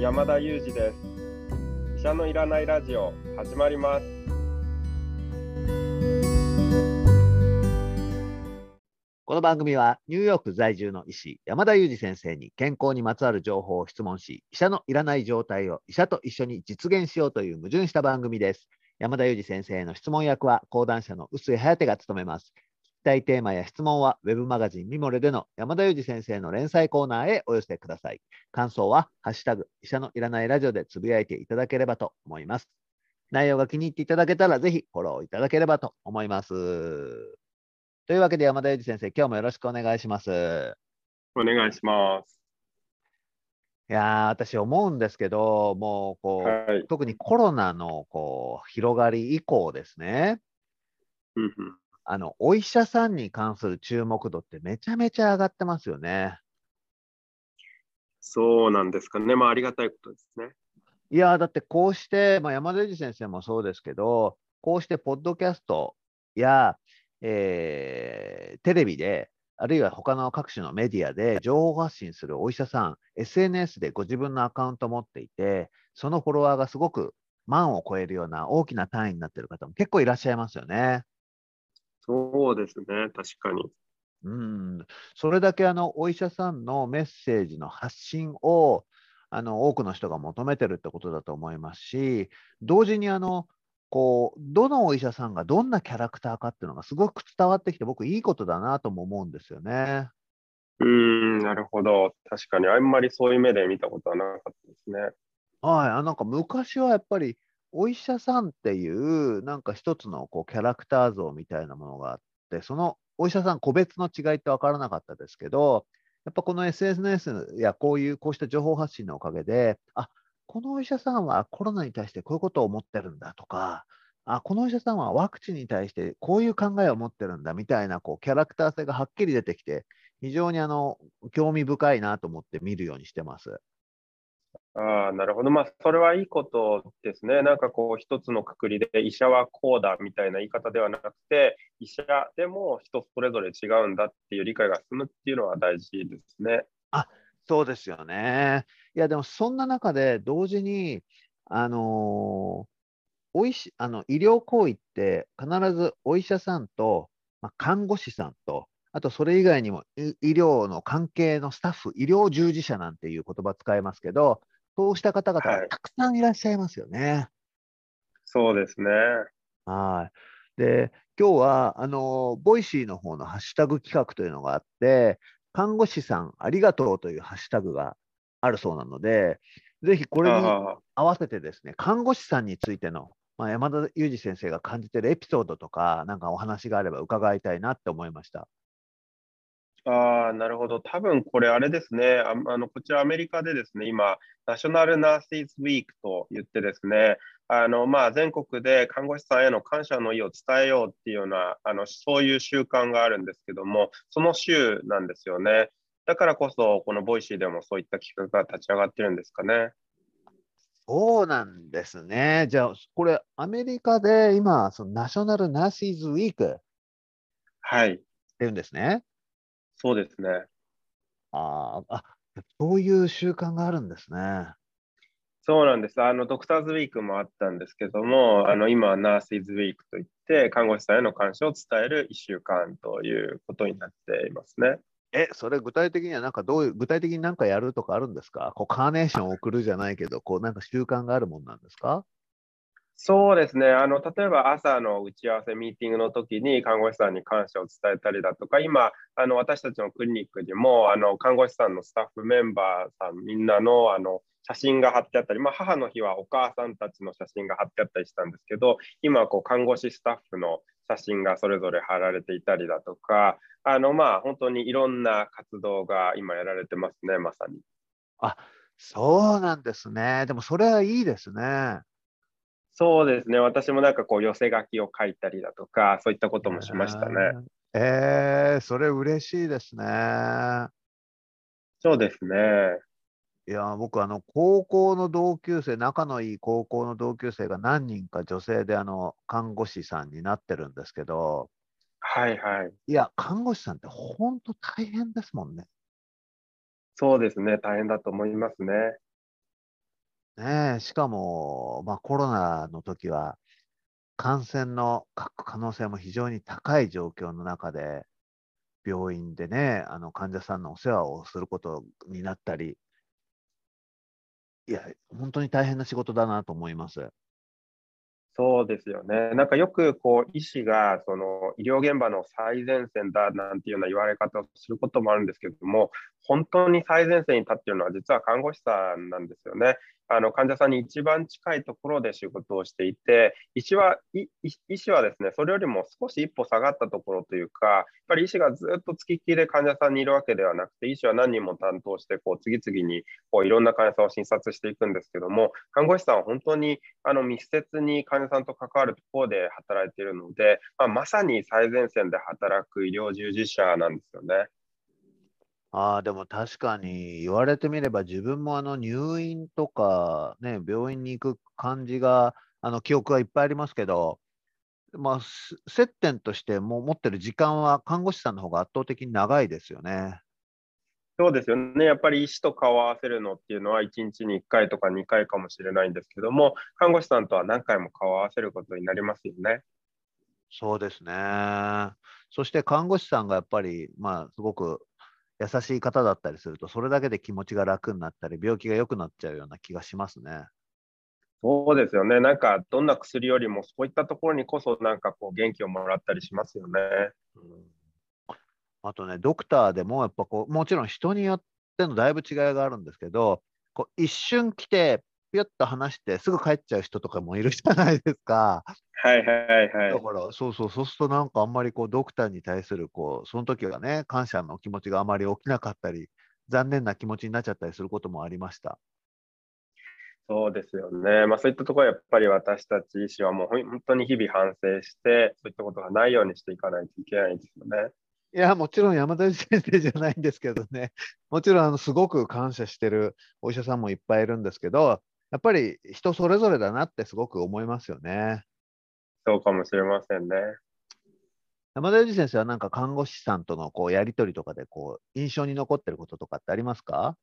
山田裕二です。医者のいらないラジオ始まります。この番組はニューヨーク在住の医師山田裕二先生に健康にまつわる情報を質問し医者のいらない状態を医者と一緒に実現しようという矛盾した番組です。山田裕二先生の質問役は講談社の臼井颯が務めます。きたいテーマや質問は、ウェブマガジンミモレでの山田裕二先生の連載コーナーへお寄せください。感想は、ハッシュタグ、医者のいらないラジオでつぶやいていただければと思います。内容が気に入っていただけたら、ぜひフォローいただければと思います。というわけで、山田裕二先生、今日もよろしくお願いします。お願いします。いや私思うんですけど、もうこう、はい、特にコロナのこう広がり以降ですね、あの、お医者さんに関する注目度ってめちゃめちゃ上がってますよね。そうなんですかね。まあ、ありがたいことですね。いや、だってこうして、まあ、山田裕二先生もそうですけど、こうしてポッドキャストや、えー、テレビで、あるいは他の各種のメディアで情報発信するお医者さん、SNS でご自分のアカウントを持っていて、そのフォロワーがすごく万を超えるような大きな単位になっている方も結構いらっしゃいますよね。そうですね、確かに。うん、それだけあのお医者さんのメッセージの発信をあの多くの人が求めてるってことだと思いますし、同時にあのこうどのお医者さんがどんなキャラクターかっていうのがすごく伝わってきて、僕、いいことだなとも思うんですよね。うん、なるほど。確かに、あんまりそういう目で見たことはなかったですね。はい、あなんか昔はやっぱりお医者さんっていう、なんか一つのこうキャラクター像みたいなものがあって、そのお医者さん個別の違いって分からなかったですけど、やっぱこの SNS やこういう、こうした情報発信のおかげで、あこのお医者さんはコロナに対してこういうことを思ってるんだとか、あこのお医者さんはワクチンに対してこういう考えを持ってるんだみたいなこうキャラクター性がはっきり出てきて、非常にあの興味深いなと思って見るようにしてます。ああ、なるほど。まあ、それはいいことですね。なんかこう、一つのくくりで、医者はこうだみたいな言い方ではなくて、医者でも人それぞれ違うんだっていう理解が進むっていうのは大事ですね。あそうですよね。いや、でもそんな中で、同時に、あのおいしあの医療行為って必ずお医者さんと、まあ、看護師さんと、あとそれ以外にも医療の関係のスタッフ、医療従事者なんていう言葉使いますけど、そうした方々がたくさんいらっしゃいますよね。はい、そうですね。はい。で、今日は、あの、 Voicy の方のハッシュタグ企画というのがあって、看護師さんありがとうというハッシュタグがあるそうなので、ぜひこれに合わせてですね、看護師さんについての、まあ、山田裕二先生が感じているエピソードとか、なんかお話があれば伺いたいなって思いました。ああ、なるほど。多分これあれですね。ああの、こちらアメリカでですね、今、National Nurses Week と言ってですね、あの、まあ、全国で看護師さんへの感謝の意を伝えようっていうような、あの、そういう習慣があるんですけども、その週なんですよね。だからこそ、この Voicy でもそういった企画が立ち上がってるんですかね。そうなんですね。じゃあ、これ、アメリカで今、その National Nurses Week はい。っていうんですね。そうですね。ああ、そういう習慣があるんですね。そうなんです。あの、ドクターズウィークもあったんですけども、あの、今はナースイズウィークといって、看護師さんへの感謝を伝える1週間ということになっていますね。え、それ具体的にはなんかどういう、具体的に何かやるとかあるんですか？こうカーネーションを送るじゃないけど、こうなんか習慣があるもんなんですか？そうですねあの例えば朝の打ち合わせ、ミーティングの時に看護師さんに感謝を伝えたりだとか、今、あの私たちのクリニックにもあの看護師さんのスタッフメンバーさんみんなのあの写真が貼ってあったり、まあ、母の日はお母さんたちの写真が貼ってあったりしたんですけど、今こう看護師スタッフの写真がそれぞれ貼られていたりだとか、あのまあ本当にいろんな活動が今やられてますね、まさに。あそうなんですね。でもそれはいいですね。そうですね。私もなんかこう寄せ書きを書いたりだとか、そういったこともしましたね。えー、それ嬉しいですね。そうですね。いや、僕、あの、高校の同級生、仲のいい高校の同級生が何人か女性で、あの、看護師さんになってるんですけど、はいはい。いや、看護師さんって本当大変ですもんね。そうですね。大変だと思いますね。ねえ、しかも、まあ、コロナの時は、感染の可能性も非常に高い状況の中で、病院でね、あの患者さんのお世話をすることになったり、いや、本当に大変な仕事だなと思います。そうですよね。なんかよくこう医師がその医療現場の最前線だなんていうような言われ方をすることもあるんですけれども、本当に最前線に立っているのは実は看護師さんなんですよね。あの患者さんに一番近いところで仕事をしていて、医師は医師はですね、それよりも少し一歩下がったところというか、やっぱり医師がずっと付きっきりで患者さんにいるわけではなくて、医師は何人も担当して、こう次々にこういろんな患者さんを診察していくんですけども、看護師さんは本当にあの密接に患者さんと関わるところで働いているので、まあ、まさに最前線で働く医療従事者なんですよね。ああ、でも確かに言われてみれば、自分もあの入院とか、ね、病院に行く感じが、あの記憶はいっぱいありますけど、まあ、接点としても持ってる時間は看護師さんの方が圧倒的に長いですよね。そうですよね。やっぱり医師と顔を合わせるのっていうのは、1日に1回とか2回かもしれないんですけども、看護師さんとは何回も顔を合わせることになりますよね。そうですね。そして看護師さんがやっぱり、まあ、すごく優しい方だったりすると、それだけで気持ちが楽になったり、病気が良くなっちゃうような気がしますね。そうですよね。なんか、どんな薬よりも、そういったところにこそ、なんかこう、元気をもらったりしますよね。うん、あとね、ドクターでも、やっぱこう、もちろん人によってのだいぶ違いがあるんですけど、こう一瞬来て、ぴゅっと話してすぐ帰っちゃう人とかもいるじゃないですか。はいはいはい。だから、そうそう、そうするとなんかあんまりこう、ドクターに対する、こう、その時はね、感謝の気持ちがあまり起きなかったり、残念な気持ちになっちゃったりすることもありました。そうですよね。まあそういったところはやっぱり私たち医師はもう本当に日々反省して、そういったことがないようにしていかないといけないですよね。いや、もちろん山田先生じゃないんですけどね、もちろんあのすごく感謝してるお医者さんもいっぱいいるんですけど、やっぱり人それぞれだなってすごく思いますよね。そうかもしれませんね。山田裕二先生はなんか看護師さんとのこうやり取りとかでこう印象に残ってることとかってありますか？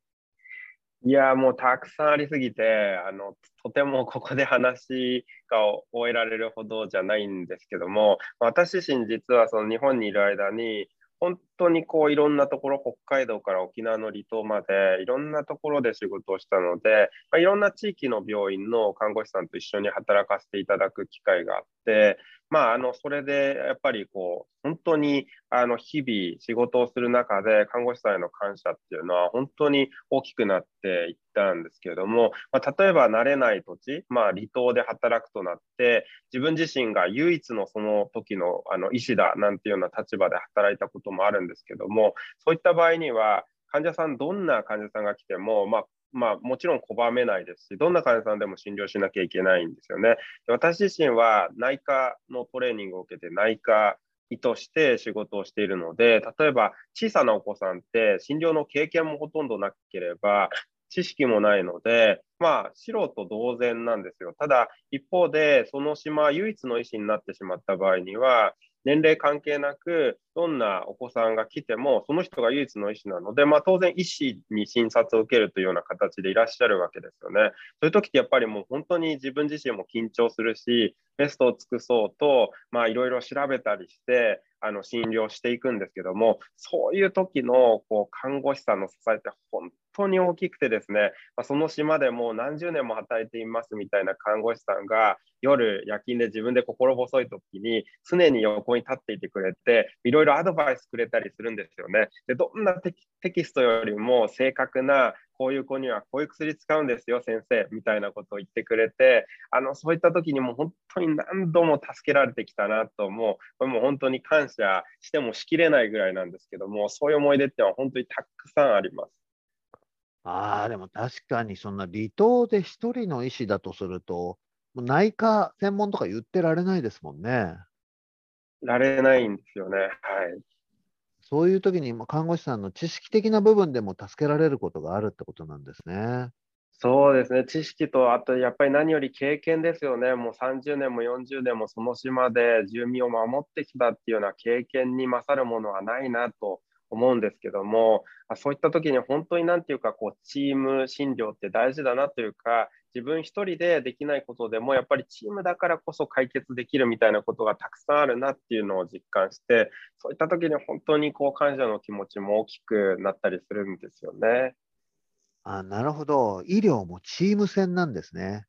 いや、もうたくさんありすぎて、あの、とてもここで話が終えられるほどじゃないんですけども、私自身実はその日本にいる間に、本当にこういろんなところ、北海道から沖縄の離島までいろんなところで仕事をしたので、まあ、いろんな地域の病院の看護師さんと一緒に働かせていただく機会があって、まあ、あのそれでやっぱりこう本当にあの日々仕事をする中で看護師さんへの感謝っていうのは本当に大きくなっていったんですけれども、まあ、例えば慣れない土地、まあ、離島で働くとなって自分自身が唯一のその時のあの医師だなんていうような立場で働いたこともあるんですけどもそういった場合には患者さんどんな患者さんが来ても、まあ、まあ、もちろん拒めないですし、どんな患者さんでも診療しなきゃいけないんですよね。私自身は内科のトレーニングを受けて内科医として仕事をしているので、例えば小さなお子さんって診療の経験もほとんどなければ、知識もないので、まあ、素人同然なんですよ。ただ、一方で、その島唯一の医師になってしまった場合には、年齢関係なく、どんなお子さんが来ても、その人が唯一の医師なので、まあ、当然、医師に診察を受けるというような形でいらっしゃるわけですよね。そういう時ってやっぱりもう本当に自分自身も緊張するし、ベストを尽くそうと、いろいろ調べたりして、あの診療していくんですけども、そういう時のこう看護師さんの支えって本当に大きくてですね、まあ、その島でもう何十年も働いていますみたいな看護師さんが夜夜勤で自分で心細い時に常に横に立っていてくれていろいろアドバイスくれたりするんですよね。でどんなテキストよりも正確なこういう子にはこういう薬使うんですよ先生みたいなことを言ってくれてあのそういった時にも本当に何度も助けられてきたなともうこれも本当に感謝してもしきれないぐらいなんですけどもそういう思い出ってのは本当にたくさんあります。ああ、でも確かにそんな離島で一人の医師だとすると、内科専門とか言ってられないですもんね。られないんですよね。はい。そういう時に看護師さんの知識的な部分でも助けられることがあるってことなんですね。そうですね、知識と、あとやっぱり何より経験ですよね、もう30年も40年もその島で住民を守ってきたっていうような経験に勝るものはないなと思うんですけども、そういった時に本当になんていうか、こう、チーム診療って大事だなというか、自分一人でできないことでも、やっぱりチームだからこそ解決できるみたいなことがたくさんあるなっていうのを実感して、そういった時に本当にこう感謝の気持ちも大きくなったりするんですよね。あなるほど。医療もチーム戦なんですね。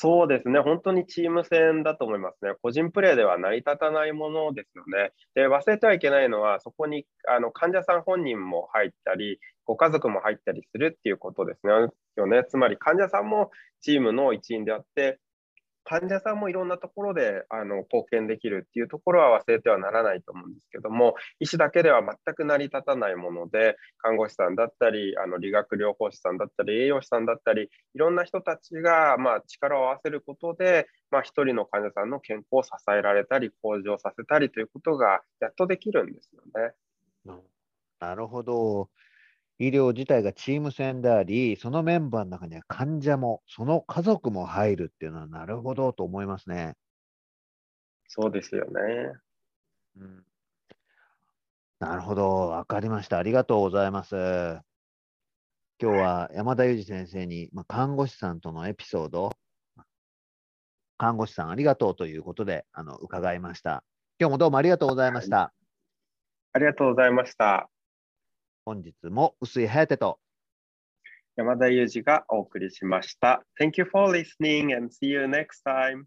そうですね、本当にチーム戦だと思いますね。個人プレーでは成り立たないものですよね。で、忘れてはいけないのは、そこにあの患者さん本人も入ったり、ご家族も入ったりするっていうことですね。よねつまり患者さんもチームの一員であって、患者さんもいろんなところであの貢献できるっていうところは忘れてはならないと思うんですけども、医師だけでは全く成り立たないもので、看護師さんだったり、あの理学療法士さんだったり、栄養士さんだったり、いろんな人たちが、まあ、力を合わせることで、まあ、1人の患者さんの健康を支えられたり、向上させたりということがやっとできるんですよね。なるほど。医療自体がチーム戦であり、そのメンバーの中には患者も、その家族も入るっていうのは、なるほどと思いますね。そうですよね。うん、なるほど、わかりました。ありがとうございます。今日は山田裕二先生に、まあ、看護師さんとのエピソード、看護師さんありがとうということであの伺いました。今日もどうもありがとうございました。はい、ありがとうございました。本日も薄い颯と山田裕二がお送りしました。Thank you for listening and see you next time.